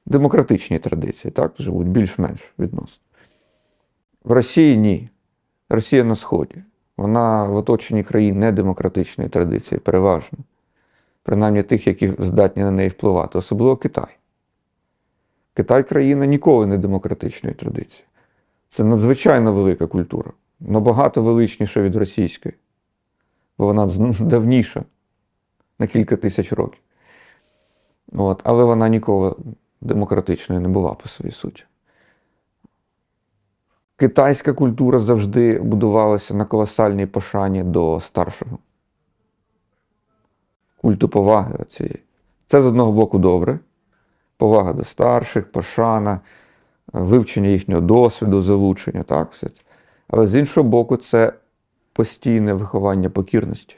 демократичні традиції, так, живуть більш-менш відносно. В Росії ні. Росія на Сході. Вона в оточенні країн недемократичної традиції, переважно. Принаймні тих, які здатні на неї впливати, особливо Китай. Китай країна ніколи не демократичної традиції. Це надзвичайно велика культура, набагато величніша від російської, бо вона давніша на кілька тисяч років. От, але вона ніколи демократичною не була по своїй суті. Китайська культура завжди будувалася на колосальній пошані до старшого. Культу поваги цієї. Це з одного боку добре. Повага до старших, пошана, вивчення їхнього досвіду, залучення, так. Але з іншого боку, це постійне виховання покірності.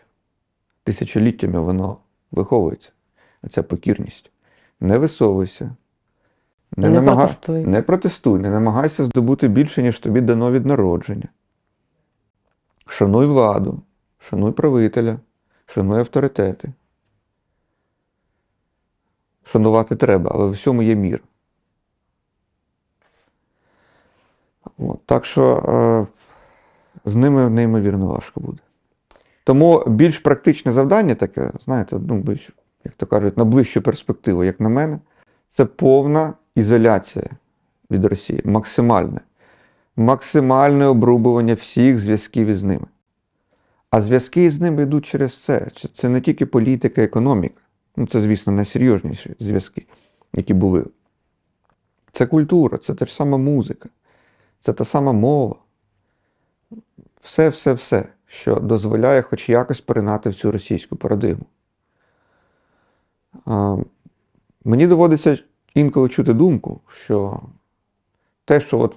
Тисячоліттями воно виховується. Ця покірність. Не висовуйся. Не, Не намага- протестуй. не протестуй, не намагайся здобути більше, ніж тобі дано від народження. Шануй владу, шануй правителя, шануй авторитети. Шанувати треба, але в всьому є мір. От, так що е, з ними неймовірно важко буде. Тому більш практичне завдання таке, знаєте, ну, більш, як то кажуть, на ближчу перспективу, як на мене, це повна ізоляція від Росії, максимальне. Максимальне обрубування всіх зв'язків із ними. А зв'язки з ними йдуть через це. Це- не тільки політика, економіка. Ну, це, звісно, найсерйозніші зв'язки, які були. Це культура, це та ж сама музика, це та сама мова. Все, все, все, що дозволяє хоч якось перенати в цю російську парадигму. Мені доводиться інколи чути думку, що те, що от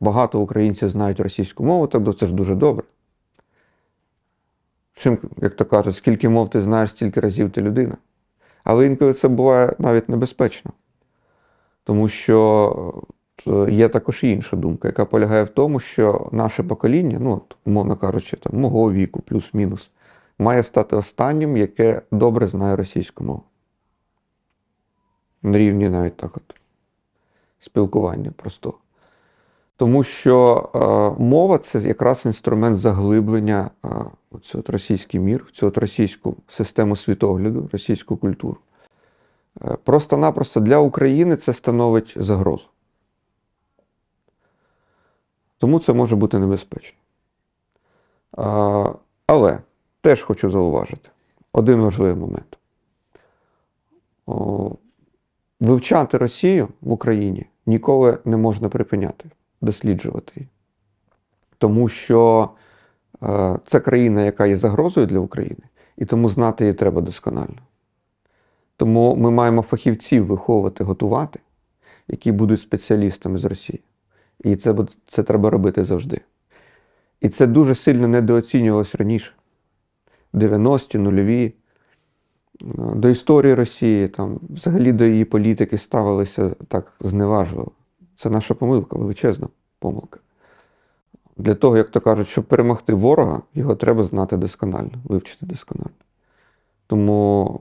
багато українців знають російську мову, так це ж дуже добре. Чим, як то кажуть, скільки мов ти знаєш, стільки разів ти людина. Але інколи це буває навіть небезпечно. Тому що е, є також і інша думка, яка полягає в тому, що наше покоління, ну, умовно кажучи, там, мого віку, плюс-мінус, має стати останнім, яке добре знає російську мову. На рівні навіть так от спілкування простого. Тому що е, мова це якраз інструмент заглиблення е, от російський мір, цю російську систему світогляду, російську культуру. Е, Просто-напросто для України це становить загрозу. Тому це може бути небезпечно. Е, але теж хочу зауважити один важливий момент. Вивчати Росію в Україні ніколи не можна припиняти, досліджувати її. Тому що е, це країна, яка є загрозою для України, і тому знати її треба досконально. Тому ми маємо фахівців виховувати, готувати, які будуть спеціалістами з Росії. І це, це треба робити завжди. І це дуже сильно недооцінювалось раніше. 90-ті, нульові. До історії Росії, там, взагалі до її політики ставилися так зневажливо. Це наша помилка, величезна помилка. Для того, як то кажуть, щоб перемогти ворога, його треба знати досконально, вивчити досконально. Тому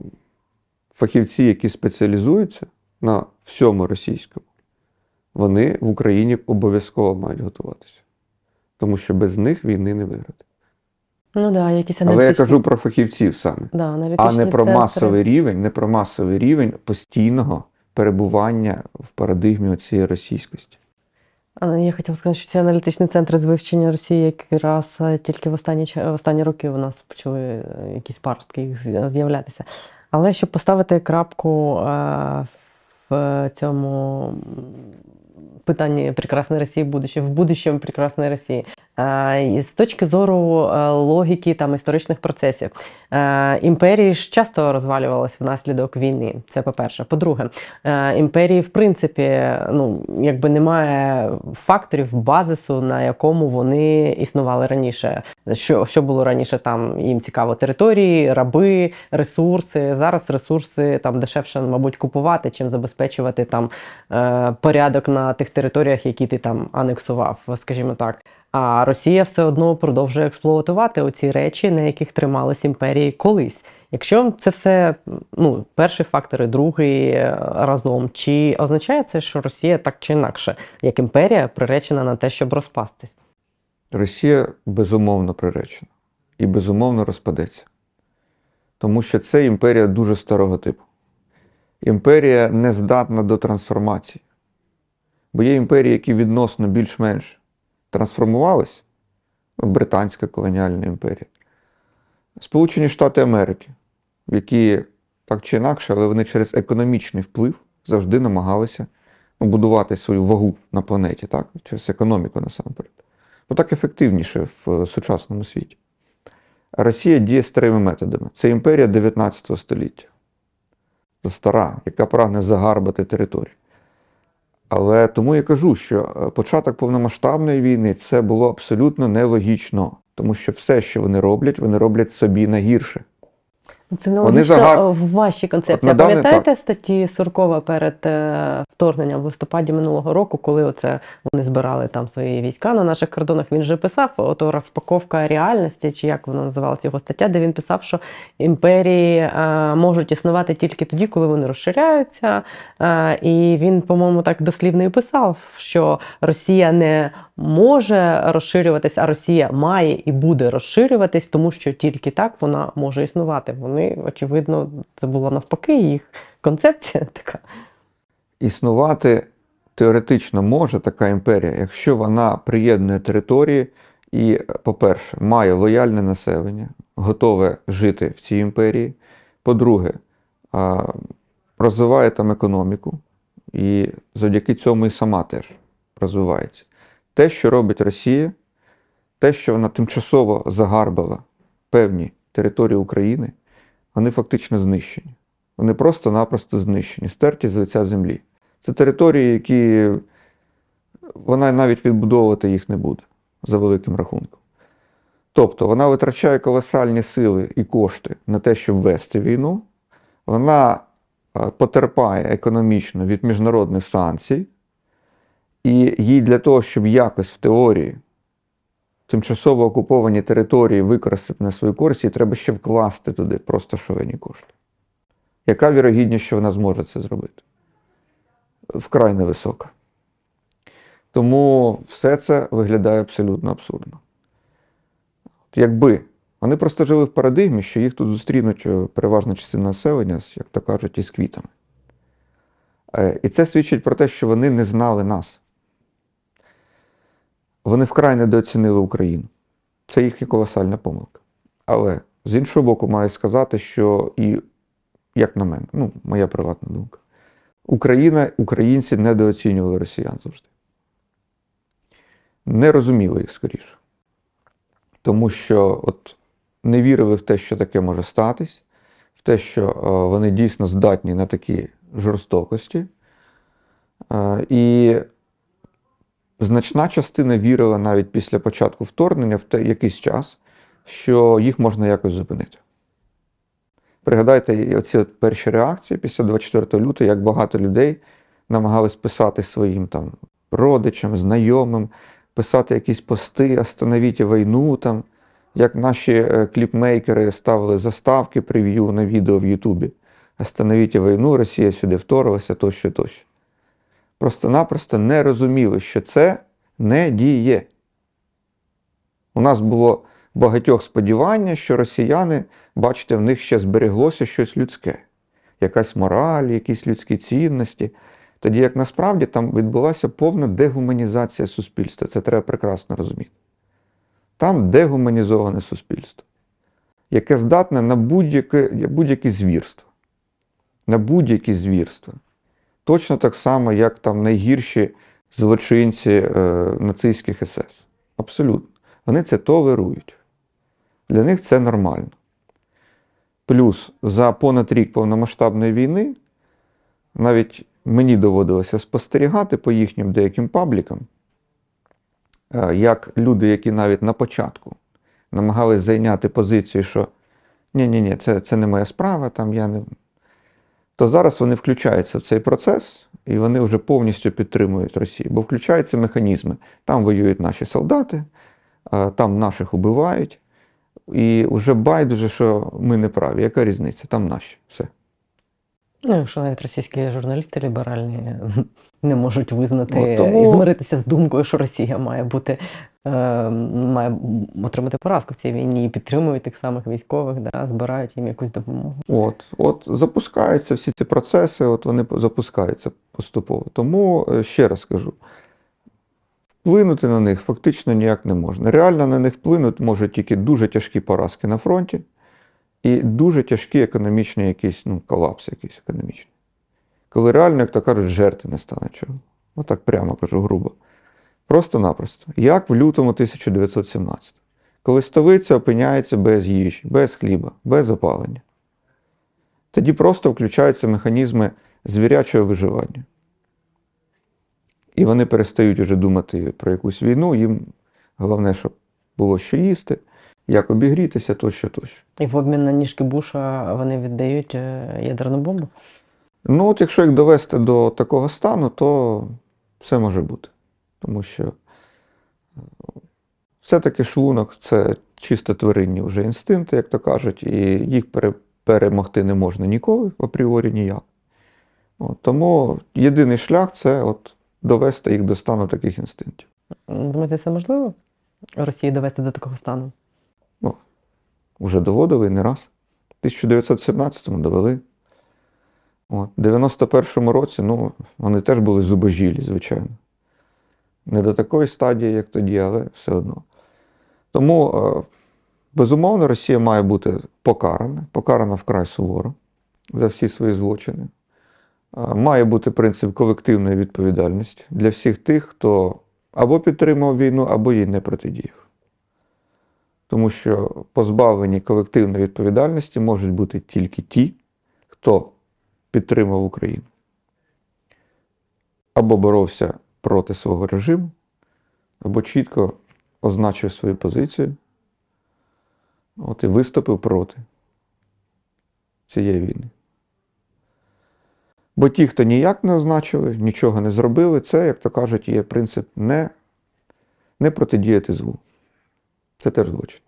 фахівці, які спеціалізуються на всьому російському, вони в Україні обов'язково мають готуватися. Тому що без них війни не виграти. Ну да, якісь Але я кажу про фахівців саме, да, а не про центри. масовий рівень, не про масовий рівень постійного перебування в парадигмі цієї російськості. Я хотіла сказати, що ці аналітичні центри з вивчення Росії якраз е, тільки в останні, в останні роки у нас почали е, якісь паростки їх з'являтися. Але щоб поставити крапку е, в цьому м, питанні прекрасної Росії будуще, в будущому прекрасної Росії, з точки зору е, логіки там історичних процесів, е, імперії ж часто розвалювалися внаслідок війни. Це по-перше. По-друге, е, імперії, в принципі, ну якби немає факторів базису, на якому вони існували раніше. Що, що було раніше? Там їм цікаво території, раби, ресурси. Зараз ресурси там дешевше, мабуть, купувати, чим забезпечувати там порядок на тих територіях, які ти там анексував, скажімо так. А Росія все одно продовжує експлуатувати оці речі, на яких тримались імперії колись. Якщо це все ну, перший фактор і другий е, разом, чи означає це, що Росія так чи інакше, як імперія, приречена на те, щоб розпастись? Росія безумовно приречена і безумовно розпадеться. Тому що це імперія дуже старого типу. Імперія не здатна до трансформації. Бо є імперії, які відносно більш-менш трансформувались, Ну, Британська колоніальна імперія, Сполучені Штати Америки, які так чи інакше, але вони через економічний вплив завжди намагалися будувати свою вагу на планеті, так? через економіку насамперед. Ну так ефективніше в е, сучасному світі. Росія діє старими методами. Це імперія 19 століття. Це стара, яка прагне загарбати територію. Але тому я кажу, що е, початок повномасштабної війни це було абсолютно нелогічно, тому що все, що вони роблять, вони роблять собі на гірше. Це не логічно загар- в вашій концепції. А даний- пам'ятаєте статті Суркова перед е, вторгненням в листопаді минулого року, коли оце вони збирали там свої війська на наших кордонах? Він же писав ото розпаковка реальності, чи як вона називалася його стаття, де він писав, що імперії е, можуть існувати тільки тоді, коли вони розширяються. Е, і він, по-моєму, так дослівно і писав, що Росія не може розширюватись, а Росія має і буде розширюватись, тому що тільки так вона може існувати. Вони, очевидно, це була навпаки їх концепція (laughs) така. Існувати теоретично може така імперія, якщо вона приєднує території і, по-перше, має лояльне населення, готове жити в цій імперії. По-друге, розвиває там економіку, і завдяки цьому і сама теж розвивається. Те, що робить Росія, те, що вона тимчасово загарбала певні території України, вони фактично знищені. Вони просто-напросто знищені, стерті з лиця землі. Це території, які вона навіть відбудовувати їх не буде за великим рахунком. Тобто вона витрачає колосальні сили і кошти на те, щоб вести війну, вона е, потерпає економічно від міжнародних санкцій, і їй для того, щоб якось в теорії тимчасово окуповані території використати на свою користь, їй треба ще вкласти туди просто шалені кошти. Яка вірогідність, що вона зможе це зробити? Вкрай невисока. Тому все це виглядає абсолютно абсурдно. Якби вони просто жили в парадигмі, що їх тут зустрінуть е, переважна частина населення, як то кажуть, із квітами. Е, І це свідчить про те, що вони не знали нас. Вони вкрай недооцінили Україну. Це їхня колосальна помилка. Але з іншого боку, маю сказати, що і, як на мене, ну, моя приватна думка, Україна, українці недооцінювали росіян завжди. Не розуміли їх скоріше. Тому що от не вірили в те, що таке може статись, в те, що е, вони дійсно здатні на такі жорстокості. Е, і значна частина вірила навіть після початку вторгнення в те якийсь час що їх можна якось зупинити. Пригадайте оці от перші реакції після 24 лютого, як багато людей намагались писати своїм там родичам, знайомим, писати якісь пости, остановіть війну там, як наші е, кліпмейкери ставили заставки прев'ю на відео в Ютубі. Остановіть війну, Росія сюди вторглася, тощо, тощо. Просто-напросто не розуміли, що це не діє. У нас було багатьох сподівання, що росіяни, бачите, в них ще збереглося щось людське, якась мораль, якісь людські цінності. Тоді як насправді там відбулася повна дегуманізація суспільства. Це треба прекрасно розуміти. Там дегуманізоване суспільство, яке здатне на будь-яке будь-які звірства. На будь-які звірства. Точно так само, як там найгірші злочинці е, нацистських СС. Абсолютно. Вони це толерують. Для них це нормально. Плюс за понад рік повномасштабної війни навіть мені доводилося спостерігати по їхнім деяким паблікам, е, як люди, які навіть на початку намагались зайняти позицію, що ні-ні-ні, це, це не моя справа, там я не. То зараз вони включаються в цей процес і вони вже повністю підтримують Росію, бо включаються механізми. Там воюють наші солдати, там наших убивають. І вже байдуже, що ми не праві. Яка різниця? Там наші. Все. Ну, якщо навіть російські журналісти ліберальні (laughs) не можуть визнати тому- і змиритися з думкою, що Росія має бути е, має отримати поразку в цій війні і підтримують тих самих військових, да, збирають їм якусь допомогу. От, от запускаються всі ці процеси, от вони запускаються поступово. Тому е, ще раз кажу: вплинути на них фактично ніяк не можна. Реально на них вплинути можуть тільки дуже тяжкі поразки на фронті і дуже тяжкі економічні якісь, ну, колапс якийсь економічний. Коли реально, як то кажуть, жертви не стане чого. Отак прямо кажу грубо. Просто-напросто. Як в лютому 1917 коли столиця опиняється без їжі, без хліба, без опалення. Тоді просто включаються механізми звірячого виживання. І вони перестають вже думати про якусь війну, їм головне, щоб було що їсти, як обігрітися, тощо, тощо. І в обмін на ніжки Буша вони віддають е, ядерну бомбу. Ну, от якщо їх довести до такого стану, то все може бути. Тому що е, все-таки шлунок це чисто тваринні вже інстинкти, як то кажуть, і їх пере- перемогти не можна ніколи, апріорі ніяк. От, тому єдиний шлях це от довести їх до стану таких інстинктів. Думаєте, це можливо? Росії довести до такого стану? Уже доводили не раз. В 1917-му довели. В 91-му році, ну, вони теж були зубожілі, звичайно. Не до такої стадії, як тоді, але все одно. Тому, е, безумовно, Росія має бути покарана, покарана вкрай суворо за всі свої злочини. Е, Має бути принцип колективної відповідальності для всіх тих, хто або підтримав війну, або їй не протидіяв. Тому що позбавлені колективної відповідальності можуть бути тільки ті, хто підтримав Україну. Або боровся проти свого режиму, або чітко означив свою позицію, от і виступив проти цієї війни. Бо ті, хто ніяк не означили, нічого не зробили, це, як то кажуть, є принцип не, не протидіяти злу. Це теж злочин.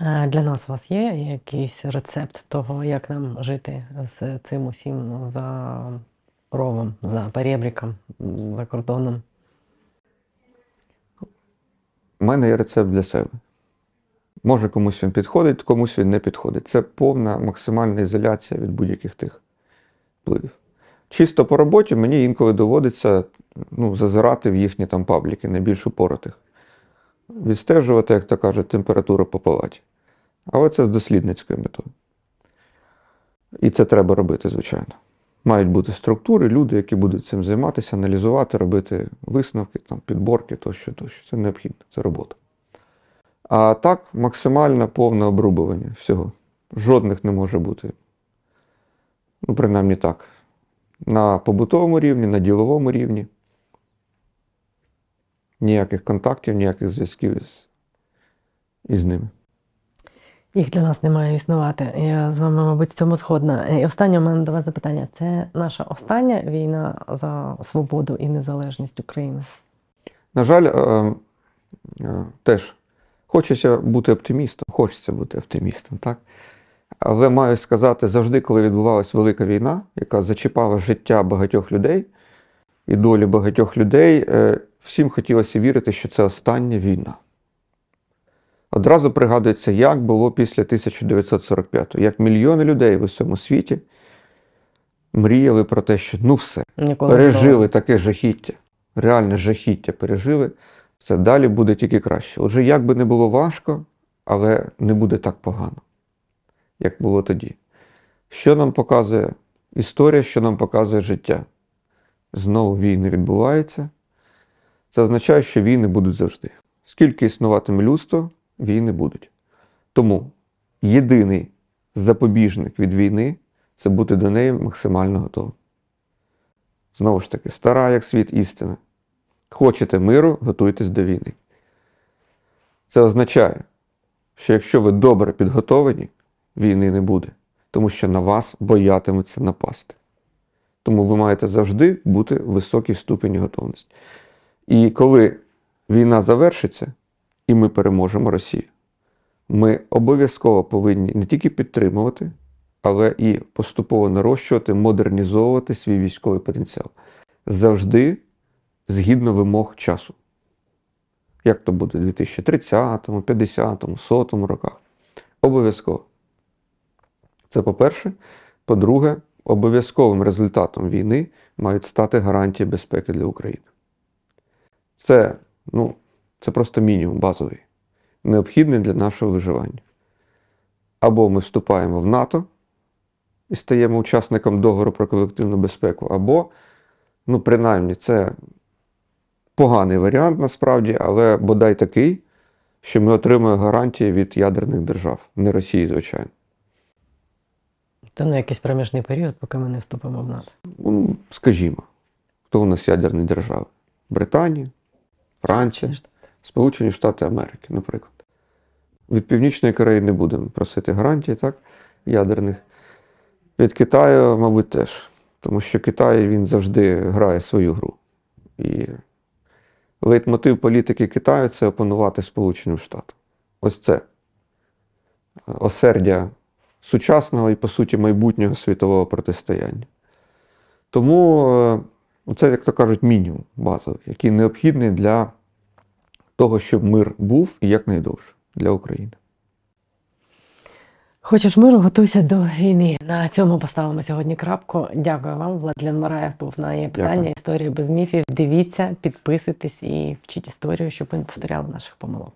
Для нас у вас є якийсь рецепт того, як нам жити з цим усім за ровом, за перебріком, за кордоном? У мене є рецепт для себе. Може, комусь він підходить, комусь він не підходить. Це повна максимальна ізоляція від будь-яких тих впливів. Чисто по роботі мені інколи доводиться ну, зазирати в їхні там пабліки, найбільш упоротих. Відстежувати, як то кажуть, температуру по палаті. Але це з дослідницькою метою. І це треба робити, звичайно. Мають бути структури, люди, які будуть цим займатися, аналізувати, робити висновки, там, підборки тощо, тощо. Це необхідно, це робота. А так, максимально повне обрубування всього. Жодних не може бути. Ну, принаймні так. На побутовому рівні, на діловому рівні. Ніяких контактів, ніяких зв'язків із, із ними. Їх для нас не має існувати. Я з вами, мабуть, в цьому згодна. І останнє у мене до вас запитання: це наша остання війна за свободу і незалежність України? На жаль, е, е, теж хочеться бути оптимістом, хочеться бути оптимістом, так? Але маю сказати, завжди, коли відбувалася велика війна, яка зачіпала життя багатьох людей і долі багатьох людей, е, всім хотілося вірити, що це остання війна. Одразу пригадується, як було після 1945-го, як мільйони людей в усьому світі мріяли про те, що ну все, Ніколи пережили таке жахіття, реальне жахіття пережили, це далі буде тільки краще. Отже, як би не було важко, але не буде так погано, як було тоді. Що нам показує історія, що нам показує життя? Знову війни відбуваються. Це означає, що війни будуть завжди. Скільки існуватиме людство, війни будуть. Тому єдиний запобіжник від війни це бути до неї максимально готовим. Знову ж таки, стара як світ істина. Хочете миру, готуйтесь до війни. Це означає, що якщо ви добре підготовлені, війни не буде, тому що на вас боятимуться напасти. Тому ви маєте завжди бути в високій ступені готовності. І коли війна завершиться, і ми переможемо Росію, ми обов'язково повинні не тільки підтримувати, але і поступово нарощувати, модернізовувати свій військовий потенціал. Завжди згідно вимог часу. Як то буде у 2030, 50, 100 роках. Обов'язково. Це по-перше. По-друге, обов'язковим результатом війни мають стати гарантії безпеки для України. Це, ну, це просто мінімум базовий, необхідний для нашого виживання. Або ми вступаємо в НАТО і стаємо учасником договору про колективну безпеку, або, ну, принаймні, це поганий варіант насправді, але бодай такий, що ми отримуємо гарантії від ядерних держав, не Росії, звичайно. Та ну якийсь проміжний період, поки ми не вступимо в НАТО. Ну, скажімо, хто у нас ядерні держави? Британія, Франція, Сполучені Штати Америки, наприклад. Від Північної Кореї не будемо просити гарантій, так, ядерних. Від Китаю, мабуть, теж. Тому що Китай він завжди грає свою гру. І лейтмотив політики Китаю це опанувати Сполученим Штатам. Ось це осердя сучасного і, по суті, майбутнього світового протистояння. Тому е, це, як то кажуть, мінімум базовий, який необхідний для того, щоб мир був і якнайдовше для України. Хочеш миру, готуйся до війни. На цьому поставимо сьогодні крапку. Дякую вам. Владлен Мараєв був на є питання. Дякую. Історія без міфів. Дивіться, підписуйтесь і вчіть історію, щоб ми не повторяли наших помилок.